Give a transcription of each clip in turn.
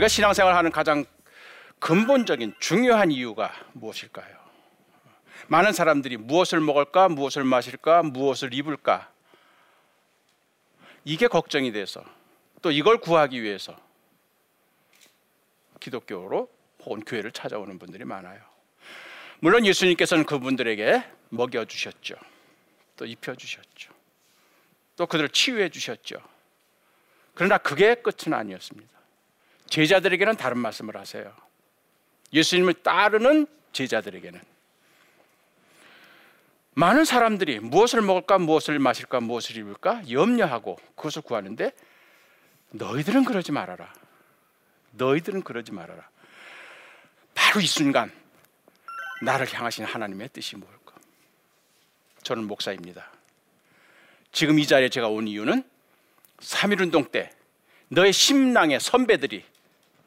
우리가 신앙생활하는 가장 근본적인 중요한 이유가 무엇일까요? 많은 사람들이 무엇을 먹을까, 무엇을 마실까, 무엇을 입을까 이게 걱정이 돼서 또 이걸 구하기 위해서 기독교로 혹은 교회를 찾아오는 분들이 많아요. 물론 예수님께서는 그분들에게 먹여 주셨죠. 또 입혀 주셨죠. 또 그들을 치유해 주셨죠. 그러나 그게 끝은 아니었습니다. 제자들에게는 다른 말씀을 하세요. 예수님을 따르는 제자들에게는 많은 사람들이 무엇을 먹을까, 무엇을 마실까, 무엇을 입을까 염려하고 그것을 구하는데 너희들은 그러지 말아라. 너희들은 그러지 말아라. 바로 이 순간 나를 향하신 하나님의 뜻이 뭘까? 저는 목사입니다. 지금 이 자리에 제가 온 이유는 3.1운동 때 너의 심랑의 선배들이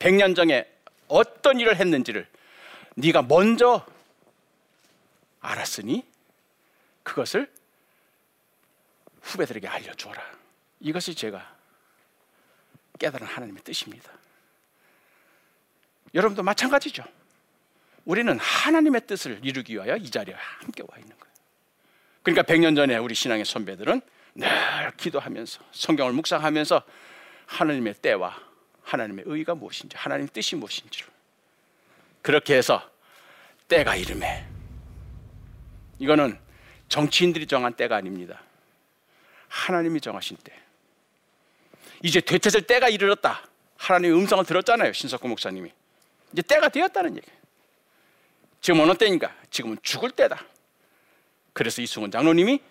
100년 전에 어떤 일을 했는지를 네가 먼저 알았으니 그것을 후배들에게 알려주어라. 이것이 제가 깨달은 하나님의 뜻입니다. 여러분도 마찬가지죠. 우리는 하나님의 뜻을 이루기 위하여 이 자리에 함께 와 있는 거예요. 그러니까 100년 전에 우리 신앙의 선배들은 늘 기도하면서 성경을 묵상하면서 하나님의 때와 하나님의 의가 무엇인지 하나님의 뜻이 무엇인지를 그렇게 해서 때가 이름에 이거는 정치인들이 정한 때가 아닙니다. 하나님이 정하신 때. 이제 되찾을 때가 이르렀다. 하나님의 음성을 들었잖아요. 신석구 목사님이. 이제 때가 되었다는 얘기예요. 지금 어느 때인가? 지금은 죽을 때다. 그래서 이승원 장로님이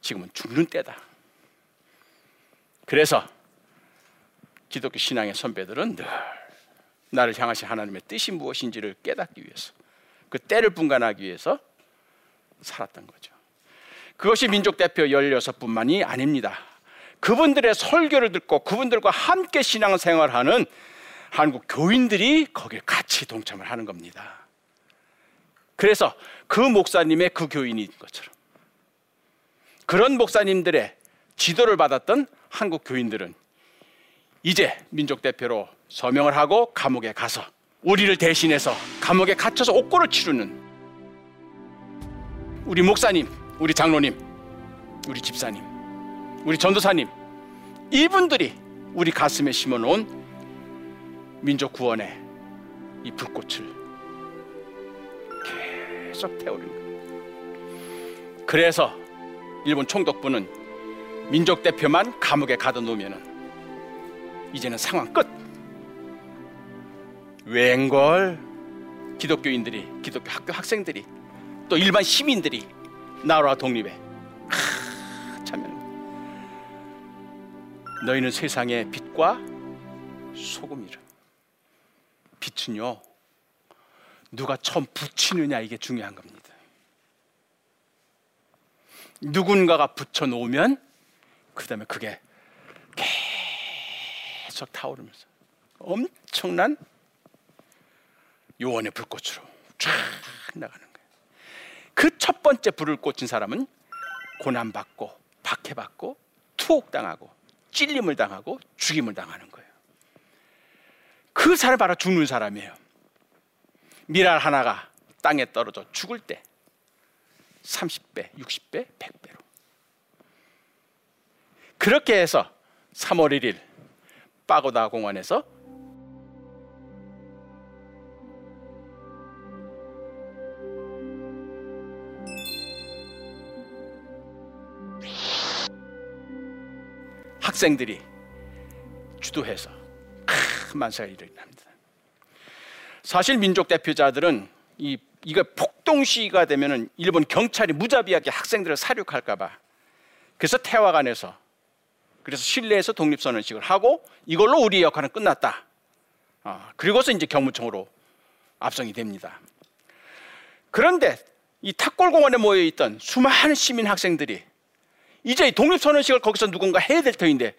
지금은 죽는 때다. 그래서 기독교 신앙의 선배들은 늘 나를 향하신 하나님의 뜻이 무엇인지를 깨닫기 위해서 그 때를 분간하기 위해서 살았던 거죠. 그것이 민족 대표 16분만이 아닙니다. 그분들의 설교를 듣고 그분들과 함께 신앙 생활하는 한국 교인들이 거기에 같이 동참을 하는 겁니다. 그래서 그 목사님의 그 교인인 것처럼 그런 목사님들의 지도를 받았던 한국 교인들은 이제 민족 대표로 서명을 하고 감옥에 가서 우리를 대신해서 감옥에 갇혀서 옥고를 치르는 우리 목사님, 우리 장로님, 우리 집사님, 우리 전도사님 이분들이 우리 가슴에 심어놓은 민족 구원의 이 불꽃을 계속 태우는 거예요. 그래서 일본 총독부는 민족 대표만 감옥에 가둬 놓으면은 이제는 상황 끝. 웬걸 기독교인들이 기독교 학교 학생들이 또 일반 시민들이 나라 독립에 참여. 너희는 세상의 빛과 소금이라. 빛은요 누가 처음 붙이느냐 이게 중요한 겁니다. 누군가가 붙여 놓으면 그 다음에 그게 계속 타오르면서 엄청난 요원의 불꽃으로 쫙 나가는 거예요. 그 첫 번째 불을 꽂힌 사람은 고난받고 박해받고 투옥당하고 찔림을 당하고 죽임을 당하는 거예요. 그 사람 바로 죽는 사람이에요. 미랄 하나가 땅에 떨어져 죽을 때 30배, 60배, 100배로. 그렇게 해서 3월 1일 빠고다 공원에서 학생들이 주도해서 큰 만사가 일어납니다. 사실 민족 대표자들은 이 이거 폭동 시기가 되면은 일본 경찰이 무자비하게 학생들을 사륙할까봐 그래서 태화관에서 그래서 실내에서 독립선언식을 하고 이걸로 우리의 역할은 끝났다. 아, 그리고서 이제 경무청으로 압송이 됩니다. 그런데 이 탁골공원에 모여 있던 수많은 시민 학생들이 이제 독립선언식을 거기서 누군가 해야 될 터인데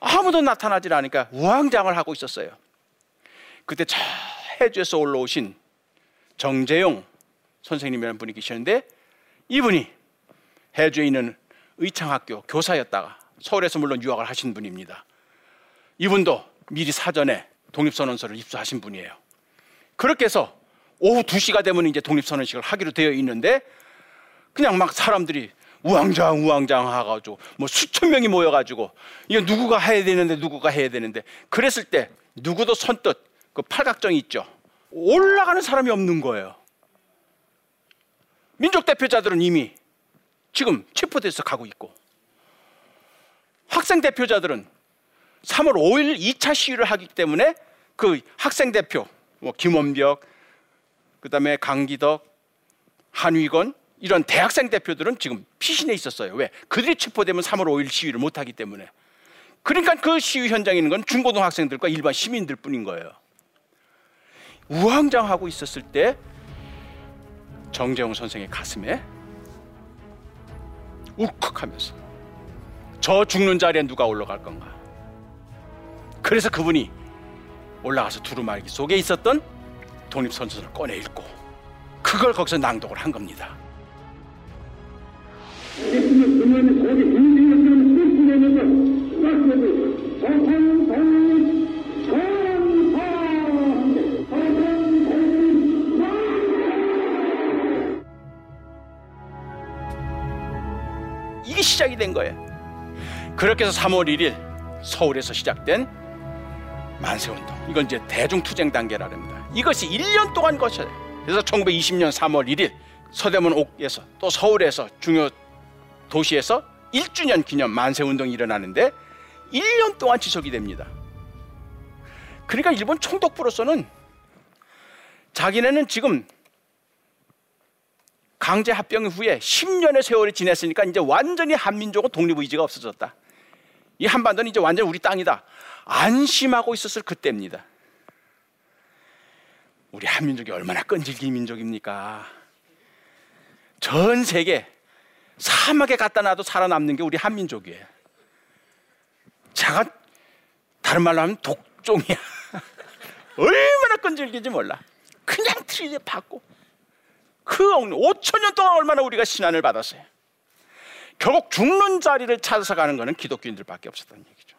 아무도 나타나질 않으니까 우왕장을 하고 있었어요. 그때 저 해주에서 올라오신 정재용 선생님이라는 분이 계시는데 이분이 해주에 있는 의창학교 교사였다가 서울에서 물론 유학을 하신 분입니다. 이분도 미리 사전에 독립선언서를 입수하신 분이에요. 그렇게 해서 오후 2시가 되면 이제 독립선언식을 하기로 되어 있는데 그냥 막 사람들이 우왕좌왕 우왕좌왕 하가지고 뭐 수천 명이 모여가지고 이거 누구가 해야 되는데 누구가 해야 되는데 그랬을 때 누구도 선뜻 그 팔각정이 있죠 올라가는 사람이 없는 거예요 민족 대표자들은 이미 지금 체포돼서 가고 있고 학생 대표자들은 3월 5일 2차 시위를 하기 때문에 그 학생 대표 뭐 김원벽 그다음에 강기덕 한위건 이런 대학생 대표들은 지금 피신해 있었어요. 왜? 그들이 체포되면 3월 5일 시위를 못 하기 때문에. 그러니까 그 시위 현장에 있는 건 중고등학생들과 일반 시민들 뿐인 거예요. 우왕좌왕하고 있었을 때 정재홍 선생의 가슴에 울컥하면서 저 죽는 자리에 누가 올라갈 건가? 그래서 그분이 올라가서 두루마기 속에 있었던 독립선언을 꺼내 읽고 그걸 거기서 낭독을 한 겁니다. 이게 시작이 된 거예요. 그렇게 해서 3월 1일 서울에서 시작된 만세운동. 이건 이제 대중투쟁 단계라합니다 이것이 1년 동안 거쳐요. 그래서 1920년 3월 1일 서대문 옥에서 또 서울에서 중요 도시에서 1주년 기념 만세 운동이 일어나는데 1년 동안 지속이 됩니다. 그러니까 일본 총독부로서는 자기네는 지금 강제 합병 후에 10년의 세월이 지났으니까 이제 완전히 한민족은 독립 의지가 없어졌다. 이 한반도는 이제 완전 우리 땅이다. 안심하고 있었을 그때입니다. 우리 한민족이 얼마나 끈질긴 민족입니까? 전 세계 사막에 갖다 놔도 살아남는 게 우리 한민족이에요. 자가 다른 말로 하면 독종이야. 얼마나 끈질기지 몰라. 그냥 트리에 받고 그 5천 년 동안 얼마나 우리가 신안을 받았어요. 결국 죽는 자리를 찾아서 가는 것은 기독교인들밖에 없었다는 얘기죠.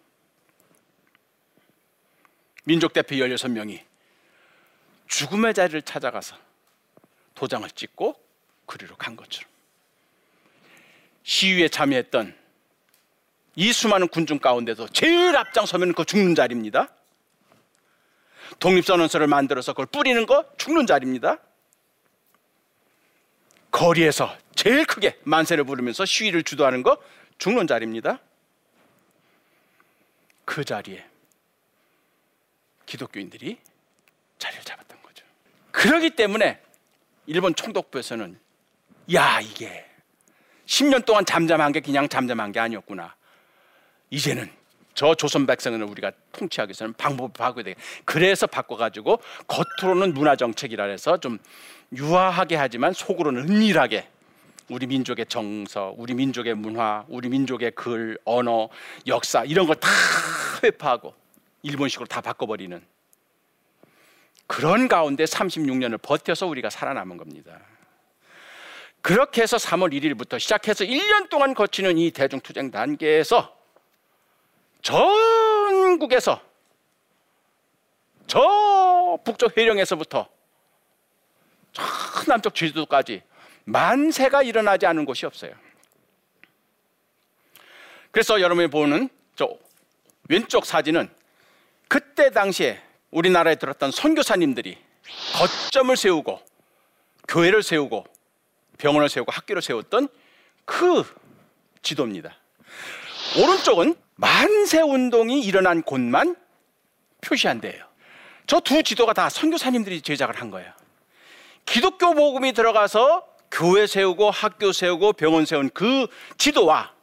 민족 대표 16명이 죽음의 자리를 찾아가서 도장을 찍고 그리로 간 것처럼 시위에 참여했던 이 수많은 군중 가운데도 제일 앞장서면 그 죽는 자리입니다. 독립선언서를 만들어서 그걸 뿌리는 거 죽는 자리입니다. 거리에서 제일 크게 만세를 부르면서 시위를 주도하는 거 죽는 자리입니다. 그 자리에 기독교인들이 자리를 잡았던 거죠. 그러기 때문에 일본 총독부에서는 야 이게 10년 동안 잠잠한 게 그냥 잠잠한 게 아니었구나. 이제는 저 조선 백성을 우리가 통치하기 위해서는 방법을 바꿔야 돼. 그래서 바꿔가지고 겉으로는 문화 정책이라 해서 좀 유화하게 하지만 속으로는 은밀하게 우리 민족의 정서, 우리 민족의 문화, 우리 민족의 글, 언어, 역사 이런 걸 다 회파하고 일본식으로 다 바꿔버리는 그런 가운데 36년을 버텨서 우리가 살아남은 겁니다. 그렇게 해서 3월 1일부터 시작해서 1년 동안 거치는 이 대중투쟁 단계에서 전국에서 저 북쪽 해령에서부터 저 남쪽 제주도까지 만세가 일어나지 않은 곳이 없어요. 그래서 여러분이 보는 저 왼쪽 사진은 그때 당시에 우리나라에 들었던 선교사님들이 거점을 세우고 교회를 세우고 병원을 세우고 학교를 세웠던 그 지도입니다. 오른쪽은 만세 운동이 일어난 곳만 표시한대요. 저 두 지도가 다 선교사님들이 제작을 한 거예요. 기독교 복음이 들어가서 교회 세우고 학교 세우고 병원 세운 그 지도와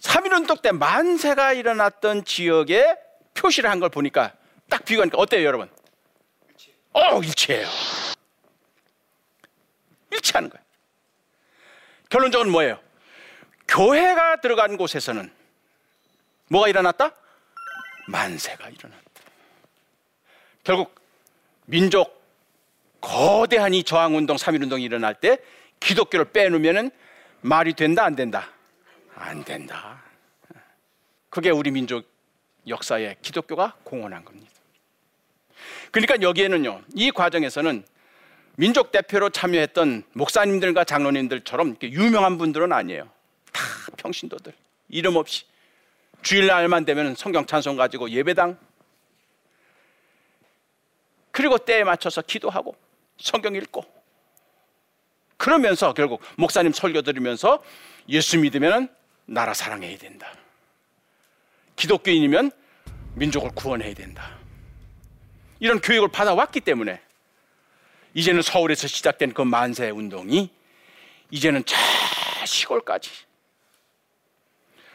3.1운동 때 만세가 일어났던 지역에 표시를 한 걸 보니까 딱 비교하니까 어때요 여러분? 어 일치해요 일치하는 거예요 결론적으로 뭐예요? 교회가 들어간 곳에서는 뭐가 일어났다? 만세가 일어났다 결국 민족 거대한 이 저항운동, 3.1운동이 일어날 때 기독교를 빼놓으면 말이 된다, 안 된다? 안 된다. 그게 우리 민족의 역사에 기독교가 공헌한 겁니다. 그러니까 여기에는요, 이 과정에서는 민족 대표로 참여했던 목사님들과 장로님들처럼 유명한 분들은 아니에요. 다 평신도들. 이름 없이. 주일날만 되면 성경 찬송 가지고 예배당. 그리고 때에 맞춰서 기도하고 성경 읽고. 그러면서 결국 목사님 설교 들으면서 예수 믿으면 나라 사랑해야 된다. 기독교인이면 민족을 구원해야 된다. 이런 교육을 받아왔기 때문에 이제는 서울에서 시작된 그 만세 운동이 이제는 저 시골까지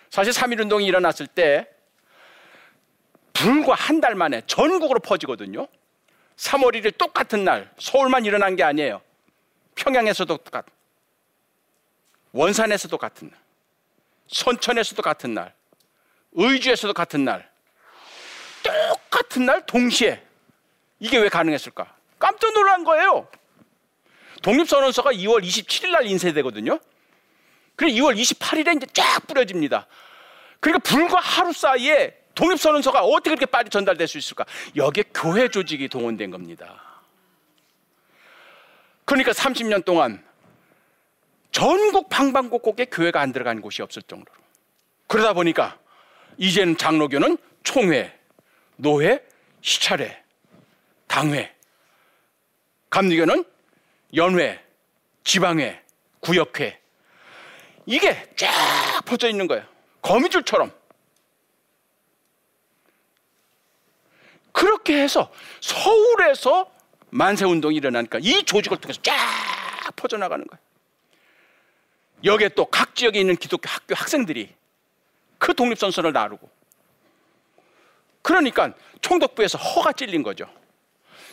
사실 3.1 운동이 일어났을 때 불과 한 달 만에 전국으로 퍼지거든요. 3월 1일 똑같은 날 서울만 일어난 게 아니에요. 평양에서도 똑같, 원산에서도 같은 날, 선천에서도 같은 날, 의주에서도 같은 날, 똑같은 날 동시에 이게 왜 가능했을까? 깜짝 놀란 거예요. 독립선언서가 2월 27일 날 인쇄되거든요. 그래 2월 28일에 이제 쫙 뿌려집니다. 그러니까 불과 하루 사이에 독립선언서가 어떻게 그렇게 빨리 전달될 수 있을까? 여기에 교회 조직이 동원된 겁니다. 그러니까 30년 동안 전국 방방곡곡에 교회가 안 들어간 곳이 없을 정도로. 그러다 보니까 이제는 장로교는 총회, 노회, 시찰회, 당회, 감리교는 연회, 지방회, 구역회 이게 쫙 퍼져 있는 거예요. 거미줄처럼. 그렇게 해서 서울에서 만세 운동이 일어나니까 이 조직을 통해서 쫙 퍼져나가는 거예요. 여기에 또 각 지역에 있는 기독교 학교 학생들이 그 독립선선을 나르고 그러니까 총독부에서 허가 찔린 거죠.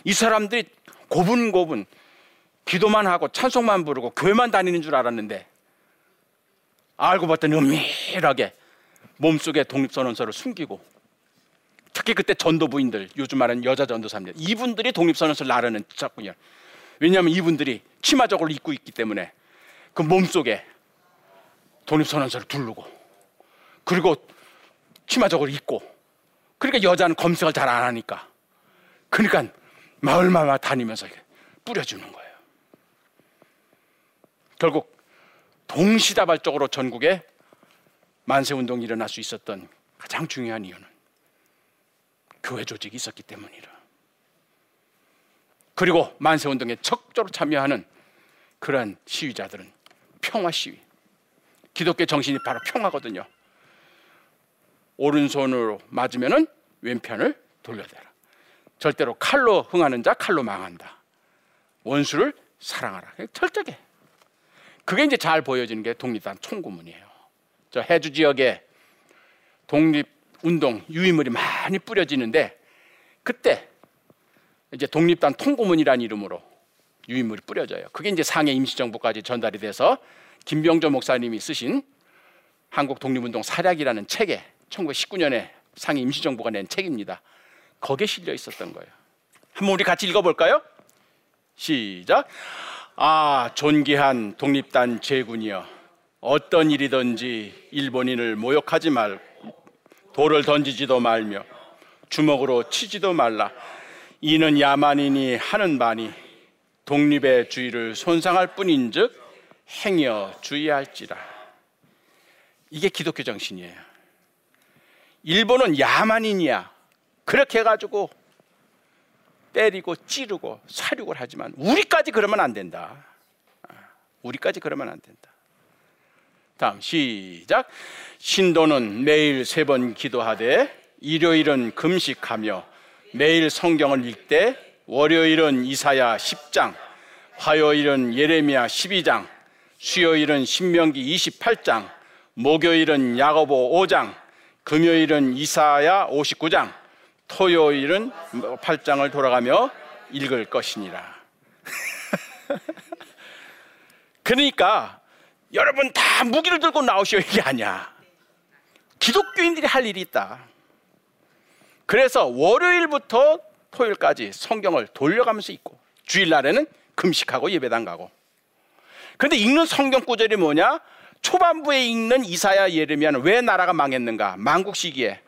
이 사람들이 고분고분 기도만 하고 찬송만 부르고 교회만 다니는 줄 알았는데 알고 봤더니 은밀하게 몸속에 독립선언서를 숨기고 특히 그때 전도부인들 요즘 말하는 여자 전도사입니다. 이분들이 독립선언서를 나르는 작군요. 왜냐하면 이분들이 치마적으로 입고 있기 때문에 그 몸속에 독립선언서를 두르고 그리고 치마적으로 입고 그러니까 여자는 검색을 잘 안 하니까 그러니까 마을마다 다니면서 뿌려주는 거예요. 결국 동시다발적으로 전국에 만세운동이 일어날 수 있었던 가장 중요한 이유는 교회 조직이 있었기 때문이라. 그리고 만세운동에 적극적으로 참여하는 그러한 시위자들은 평화 시위. 기독교 정신이 바로 평화거든요. 오른손으로 맞으면 왼편을 돌려대라. 절대로 칼로 흥하는 자 칼로 망한다. 원수를 사랑하라. 철저하게. 그게 이제 잘 보여지는 게 독립단 총구문이에요. 저 해주 지역에 독립 운동 유인물이 많이 뿌려지는데 그때 이제 독립단 통고문이라는 이름으로 유인물이 뿌려져요. 그게 이제 상해 임시정부까지 전달이 돼서 김병조 목사님이 쓰신 한국 독립운동 사략이라는 책에 1919년에 상해 임시정부가 낸 책입니다. 거기에 실려 있었던 거예요. 한번 우리 같이 읽어볼까요? 시작. 아, 존귀한 독립단 제군이여. 어떤 일이든지 일본인을 모욕하지 말, 돌을 던지지도 말며 주먹으로 치지도 말라. 이는 야만인이 하는 바니 독립의 주의를 손상할 뿐인즉 행여 주의할지라. 이게 기독교 정신이에요. 일본은 야만인이야. 그렇게 해가지고 때리고 찌르고 사륙을 하지만 우리까지 그러면 안 된다. 아, 우리까지 그러면 안 된다. 다음 시작. 신도는 매일 세 번 기도하되 일요일은 금식하며 매일 성경을 읽되 월요일은 이사야 10장, 화요일은 예레미야 12장, 수요일은 신명기 28장, 목요일은 야고보 5장, 금요일은 이사야 59장, 토요일은 8장을 돌아가며 읽을 것이니라. 그러니까 여러분 다 무기를 들고 나오시오 이게 아니야. 기독교인들이 할 일이 있다. 그래서 월요일부터 토요일까지 성경을 돌려가면서 읽고 주일날에는 금식하고 예배당 가고. 근데 읽는 성경 구절이 뭐냐? 초반부에 읽는 이사야 예레미야는 왜 나라가 망했는가? 망국 시기에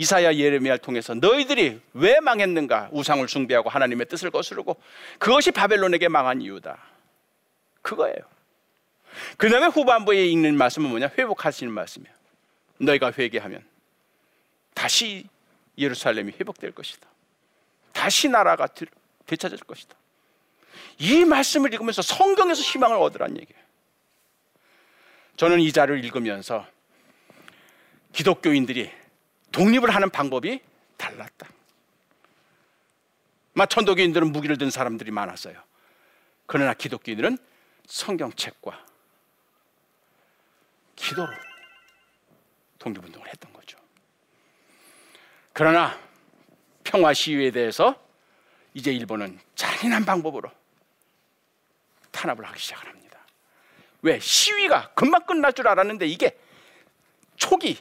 이사야 예레미야를 통해서 너희들이 왜 망했는가 우상을 숭배하고 하나님의 뜻을 거스르고 그것이 바벨론에게 망한 이유다. 그거예요. 그 다음에 후반부에 읽는 말씀은 뭐냐? 회복하시는 말씀이에요 너희가 회개하면 다시 예루살렘이 회복될 것이다. 다시 나라가 되찾을 것이다. 이 말씀을 읽으면서 성경에서 희망을 얻으란 얘기예요. 저는 이 자를 읽으면서 기독교인들이 독립을 하는 방법이 달랐다. 막 천도교인들은 무기를 든 사람들이 많았어요. 그러나 기독교인들은 성경책과 기도로 독립운동을 했던 거죠. 그러나 평화 시위에 대해서 이제 일본은 잔인한 방법으로 탄압을 하기 시작합니다. 왜? 시위가 금방 끝날 줄 알았는데 이게 초기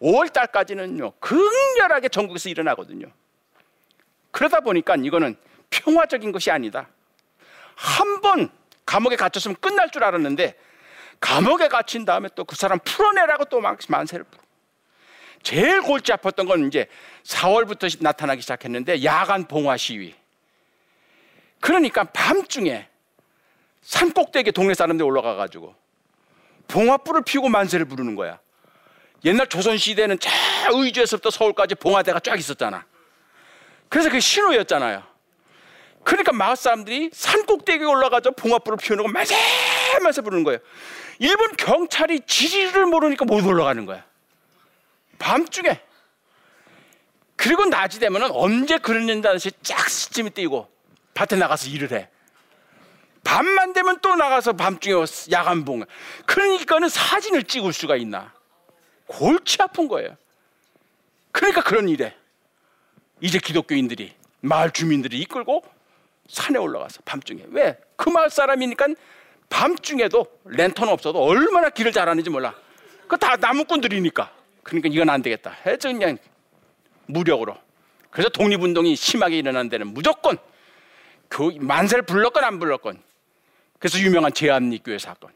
5월 달까지는요 극렬하게 전국에서 일어나거든요. 그러다 보니까 이거는 평화적인 것이 아니다. 한 번 감옥에 갇혔으면 끝날 줄 알았는데 감옥에 갇힌 다음에 또 그 사람 풀어내라고 또막 만세를 부르. 제일 골치 아팠던 건 이제 4월부터 나타나기 시작했는데 야간 봉화 시위. 그러니까 밤중에 산 꼭대기에 동네 사람들이 올라가 가지고 봉화불을 피우고 만세를 부르는 거야. 옛날 조선 시대는 저 의주에서부터 서울까지 봉화대가 쫙 있었잖아. 그래서 그게 신호였잖아요. 그러니까 마을 사람들이 산 꼭대기에 올라가서 봉화불을 피우는 거 만세 만세 부르는 거예요. 일본 경찰이 지리를 모르니까 못 올라가는 거야. 밤중에. 그리고 낮이 되면은 언제 그러는다는 쫙 시침이 띄고 밭에 나가서 일을 해. 밤만 되면 또 나가서 밤중에 야간 봉. 그러니까는 사진을 찍을 수가 있나? 골치 아픈 거예요. 그러니까 그런 일에 이제 기독교인들이 마을 주민들이 이끌고 산에 올라가서 밤중에 왜? 그 마을 사람이니까 밤중에도 랜턴 없어도 얼마나 길을 잘하는지 몰라. 그 다 나무꾼들이니까. 그러니까 이건 안 되겠다. 해서 그냥 무력으로. 그래서 독립운동이 심하게 일어난 데는 무조건 그 만세를 불렀건 안 불렀건. 그래서 유명한 제암리 교회 사건.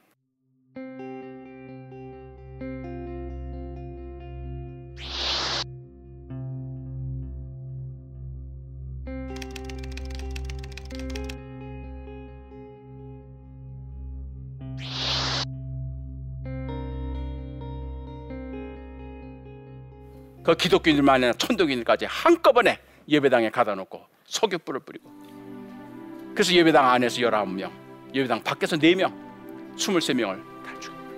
그 기독교인들만 아니라 천도교인들까지 한꺼번에 예배당에 가다 놓고 석유불을 뿌리고. 그래서 예배당 안에서 19명 예배당 밖에서 4명 23명을 다 죽입니다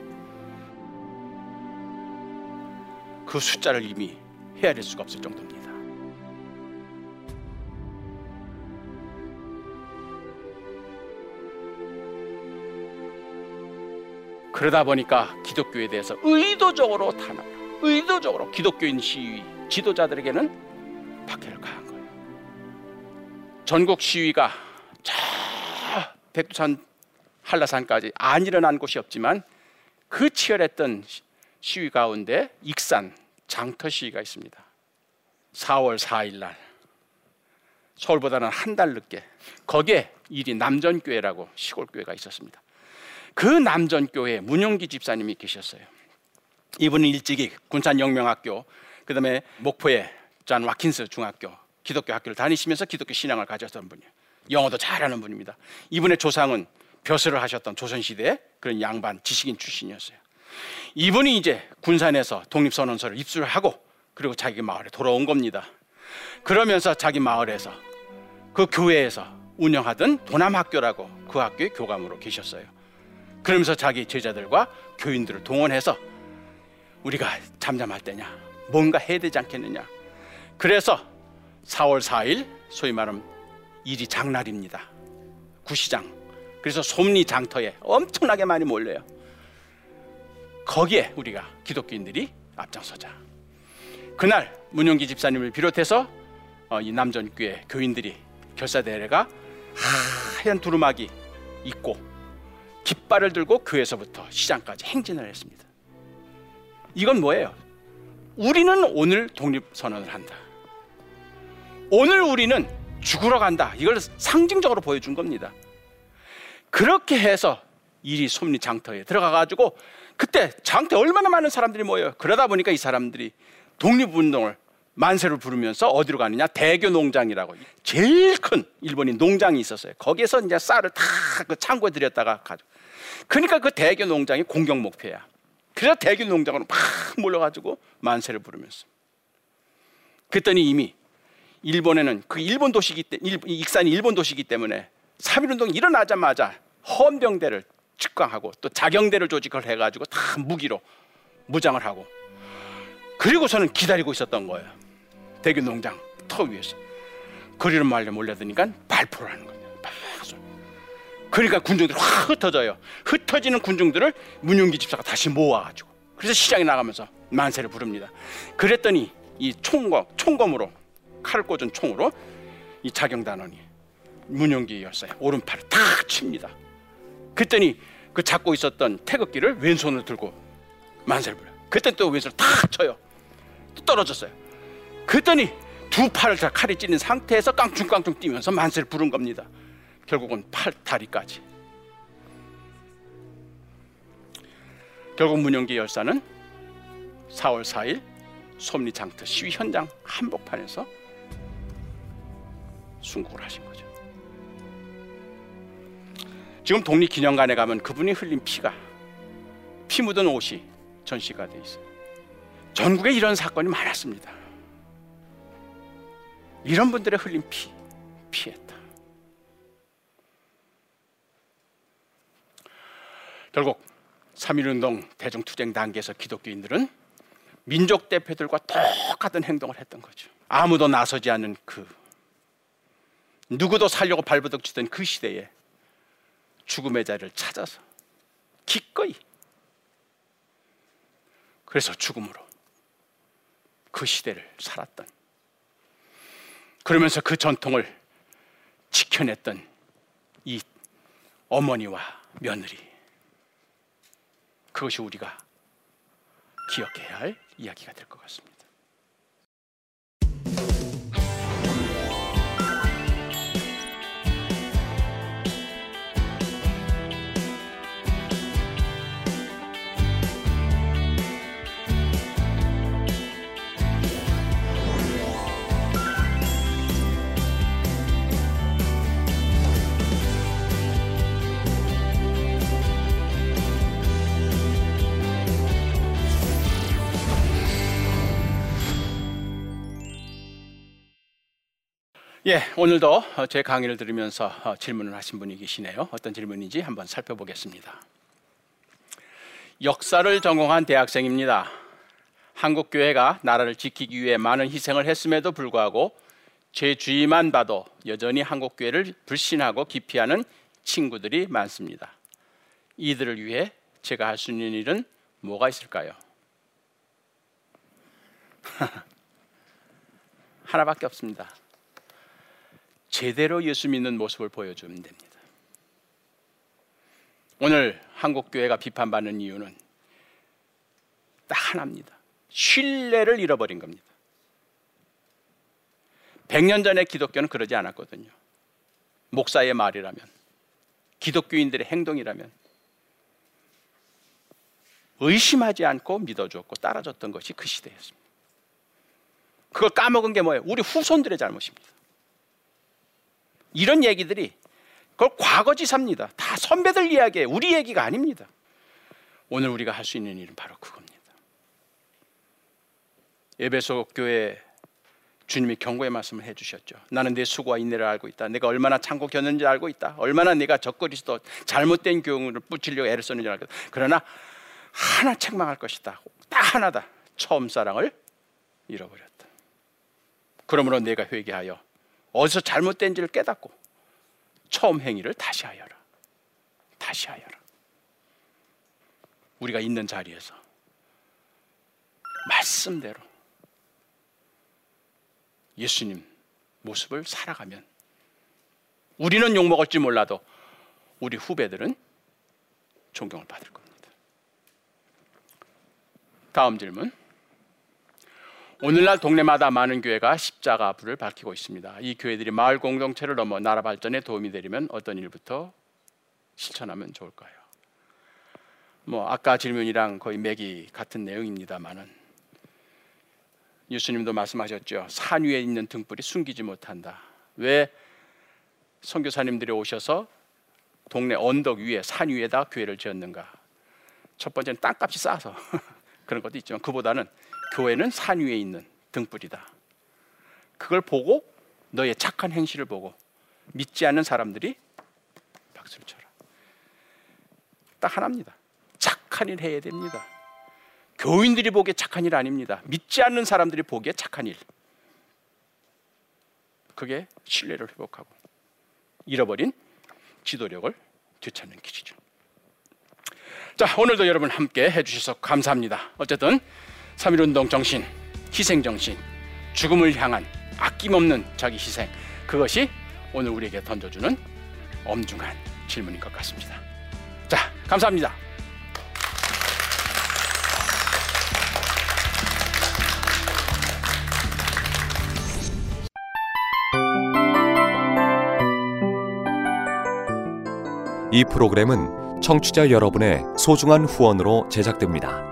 그 숫자를 이미 헤아릴 수가 없을 정도입니다. 그러다 보니까 기독교에 대해서 의도적으로 탄압 의도적으로 기독교인 시위 지도자들에게는 박해를 가한 거예요. 전국 시위가 저 백두산 한라산까지 안 일어난 곳이 없지만 그 치열했던 시위 가운데 익산 장터 시위가 있습니다. 4월 4일 날 서울보다는 한 달 늦게 거기에 일이 남전교회라고 시골 교회가 있었습니다. 그 남전교회 문용기 집사님이 계셨어요. 이분은 일찍이 군산영명학교 그 다음에 목포의 잔 와킨스 중학교 기독교 학교를 다니시면서 기독교 신앙을 가졌던 분이에요. 영어도 잘하는 분입니다. 이분의 조상은 벼슬을 하셨던 조선시대 그런 양반 지식인 출신이었어요. 이분이 이제 군산에서 독립선언서를 입수를 하고 그리고 자기 마을에 돌아온 겁니다. 그러면서 자기 마을에서 그 교회에서 운영하던 도남학교라고 그 학교의 교감으로 계셨어요. 그러면서 자기 제자들과 교인들을 동원해서 우리가 잠잠할 때냐? 뭔가 해야 되지 않겠느냐? 그래서 4월 4일 소위 말하면 일이 장날입니다. 구시장. 그래서 솜리 장터에 엄청나게 많이 몰려요. 거기에 우리가 기독교인들이 앞장서자. 그날 문용기 집사님을 비롯해서 어, 이 남전교회 교인들이 결사대회가 하얀 두루마기 입고 깃발을 들고 교회에서부터 시장까지 행진을 했습니다 이건 뭐예요? 우리는 오늘 독립선언을 한다. 오늘 우리는 죽으러 간다. 이걸 상징적으로 보여준 겁니다. 그렇게 해서 일이 솜리 장터에 들어가 가지고 그때 장터에 얼마나 많은 사람들이 모여요. 그러다 보니까 이 사람들이 독립운동을 만세를 부르면서 어디로 가느냐? 대교 농장이라고 제일 큰 일본인 농장이 있었어요. 거기에서 이제 쌀을 다 그 창고에 들였다가 가져. 그러니까 그 대교 농장이 공격 목표야. 그래서 대교 농장으로 막 몰려가지고 만세를 부르면서. 그랬더니 이미 일본에는 그 일본 도시기 때 익산이 일본 도시기 때문에 3.1운동이 일어나자마자 헌병대를 측광하고 또 자경대를 조직을 해가지고 다 무기로 무장을 하고 그리고서는 기다리고 있었던 거예요. 대교 농장 터 위에서 거리를 말려 몰려드니까 발포를 하는 거예요. 그러니까 군중들이 확 흩어져요. 흩어지는 군중들을 문용기 집사가 다시 모아가지고 그래서 시장에 나가면서 만세를 부릅니다. 그랬더니 이 총검 총검으로 칼을 꽂은 총으로 이 자경단원이 문용기 열사의 오른팔을 탁 칩니다. 그랬더니 그 잡고 있었던 태극기를 왼손으로 들고 만세를 불어요. 그때 또 왼손을 탁 쳐요. 또 떨어졌어요. 그랬더니 두 팔을 다 칼이 찔린 상태에서 깡충깡충 뛰면서 만세를 부른 겁니다. 결국은 팔 다리까지. 결국 문영기 열사는 4월 4일 솜리 장터 시위 현장 한복판에서 순국을 하신 거죠. 지금 독립기념관에 가면 그분이 흘린 피가 피 묻은 옷이 전시가 돼 있어요. 전국에 이런 사건이 많았습니다. 이런 분들의 흘린 피 피했다. 결국 3.1운동 대중투쟁 단계에서 기독교인들은 민족 대표들과 똑같은 행동을 했던 거죠. 아무도 나서지 않는 그 누구도 살려고 발버둥 치던 그 시대에 죽음의 자리를 찾아서 기꺼이 그래서 죽음으로 그 시대를 살았던 그러면서 그 전통을 지켜냈던 이 어머니와 며느리 그것이 우리가 기억해야 할 이야기가 될 것 같습니다. 예, 오늘도 제 강의를 들으면서 어, 질문을 하신 분이 계시네요. 어떤 질문인지 한번 살펴보겠습니다. 역사를 전공한 대학생입니다. 한국 교회가 나라를 지키기 위해 많은 희생을 했음에도 불구하고 제 주위만 봐도 여전히 한국 교회를 불신하고 기피하는 친구들이 많습니다. 이들을 위해 제가 할 수 있는 일은 뭐가 있을까요? 하나밖에 없습니다. 제대로 예수 믿는 모습을 보여주면 됩니다. 오늘 한국 교회가 비판받는 이유는 딱 하나입니다. 신뢰를 잃어버린 겁니다. 100년 전에 기독교는 그러지 않았거든요. 목사의 말이라면, 기독교인들의 행동이라면 의심하지 않고 믿어줬고 따라줬던 것이 그 시대였습니다. 그걸 까먹은 게 뭐예요? 우리 후손들의 잘못입니다. 이런 얘기들이 그걸 과거지사입니다. 다 선배들 이야기예요. 우리 얘기가 아닙니다. 오늘 우리가 할 수 있는 일은 바로 그겁니다. 에베소 교회 주님이 경고의 말씀을 해주셨죠. 나는 내 수고와 인내를 알고 있다. 내가 얼마나 참고 견는지 알고 있다. 얼마나 내가 적그리스도 잘못된 교훈을 뿌치려고 애를 쓰는지 알고 있다. 그러나 하나 책망할 것이다. 딱 하나다. 처음 사랑을 잃어버렸다. 그러므로 내가 회개하여 어디서 잘못된지를 깨닫고 처음 행위를 다시 하여라. 다시 하여라. 우리가 있는 자리에서 말씀대로 예수님 모습을 살아가면 우리는 욕먹을지 몰라도 우리 후배들은 존경을 받을 겁니다. 다음 질문. 오늘날 동네마다 많은 교회가 십자가 불을 밝히고 있습니다. 이 교회들이 마을 공동체를 넘어 나라 발전에 도움이 되려면 어떤 일부터 실천하면 좋을까요? 뭐 아까 질문이랑 거의 맥이 같은 내용입니다만은 예수님도 말씀하셨죠. 산 위에 있는 등불이 숨기지 못한다. 왜 선교사님들이 오셔서 동네 언덕 위에 산 위에다 교회를 지었는가? 첫 번째는 땅값이 싸서 그런 것도 있지만 그보다는 교회는 산 위에 있는 등불이다. 그걸 보고 너의 착한 행실을 보고 믿지 않는 사람들이 박수를 쳐라. 딱 하나입니다. 착한 일 해야 됩니다. 교인들이 보기에 착한 일 아닙니다. 믿지 않는 사람들이 보기에 착한 일. 그게 신뢰를 회복하고 잃어버린 지도력을 되찾는 길이죠. 자, 오늘도 여러분 함께 해주셔서 감사합니다. 어쨌든 3.1운동 정신, 희생 정신, 죽음을 향한 아낌없는 자기 희생, 그것이 오늘 우리에게 던져주는 엄중한 질문인 것 같습니다. 자, 감사합니다. 이 프로그램은 청취자 여러분의 소중한 후원으로 제작됩니다.